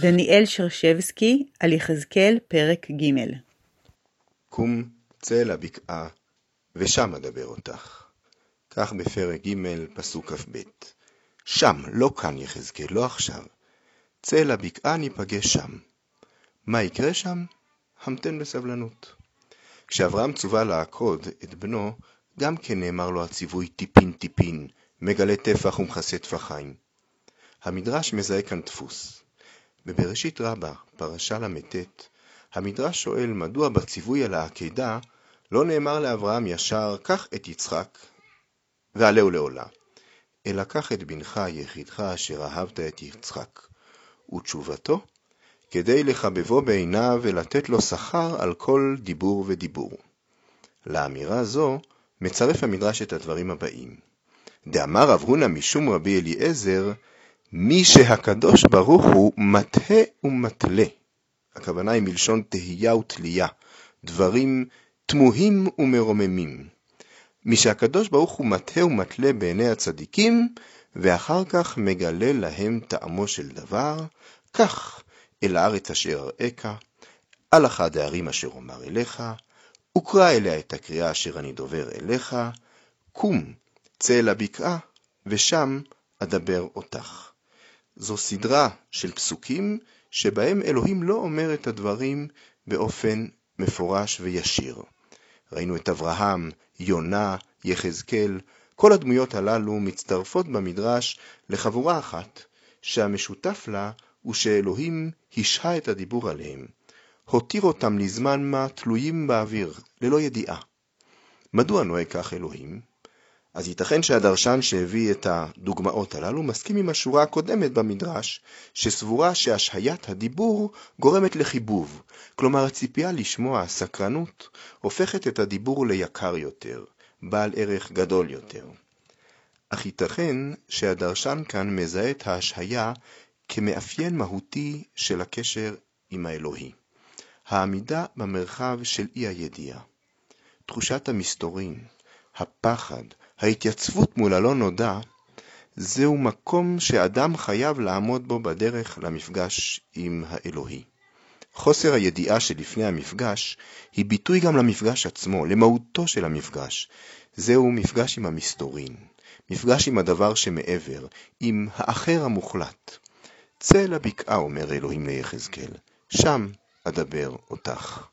דניאל שרשבסקי על יחזקאל פרק ג' קום צא אל הבקעה, ושם אדבר אותך. כך בפרק ג', פסוק כ"ב. שם, לא כאן יחזקאל, לא עכשיו. צא אל הבקעה, ניפגש שם. מה יקרה שם? המתן בסבלנות. כשאברהם צווה לעקוד את בנו, גם כן נאמר לו הציווי טיפין טיפין, מגלה טפח ומכסה טפחיים. המדרש מזהה כאן דפוס. בבראשית רבה, פרשה ל"ט, המדרש שואל מדוע בציווי על העקדה לא נאמר לאברהם ישר קח את יצחק ועלהו לעולה, אלא קח את בנך יחידך אשר אהבת את יצחק. ותשובתו, כדי לחבבו בעיניו ולתת לו שכר על כל דיבור ודיבור. לאמירה זו מצרף המדרש את הדברים הבאים: דאמר רב הונא משום רבי אליעזר, מי שהקדוש ברוך הוא מטה ומטלה. הכוונה היא מלשון תהייה ותלייה, דברים תמוהים ומרוממים. מי שהקדוש ברוך הוא מטה ומטלה בעיני הצדיקים, ואחר כך מגלה להם טעמו של דבר, כך אל הארץ אשר אראך, על אחד הערים אשר אומר אליך, וקרא אליה את הקריאה אשר אני דובר אליך, קום, צא אל הבקעה, ושם אדבר אותך. זו סדרה של פסוקים שבהם אלוהים לא אומר את הדברים באופן מפורש וישיר. ראינו את אברהם, יונה, יחזקאל, כל הדמויות הללו מצטרפות במדרש לחבורה אחת, שהמשותף לה הוא שאלוהים השהה את הדיבור עליהם, הותיר אותם לזמן מה תלויים באוויר, ללא ידיעה. מדוע נוהג כך אלוהים? אז ייתכן שהדרשן שהביא את הדוגמאות הללו מסכים עם השורה הקודמת במדרש, שסבורה שהשהיית הדיבור גורמת לחיבוב, כלומר הציפייה לשמוע, הסקרנות, הופכת את הדיבור ליקר יותר, בעל ערך גדול יותר. אך ייתכן שהדרשן כאן מזהה את ההשהיה כמאפיין מהותי של הקשר עם האלוהי. העמידה במרחב של אי הידיעה. תחושת המסתורין, הפחד, ההתייצבות מול הלא נודע, זהו מקום שאדם חייב לעמוד בו בדרך למפגש עם האלוהי. חוסר הידיעה שלפני המפגש היא ביטוי גם למפגש עצמו, למהותו של המפגש. זהו מפגש עם המסתורין, מפגש עם הדבר שמעבר, עם האחר המוחלט. צא לבקעה, אומר אלוהים ליחזקאל, שם אדבר אותך.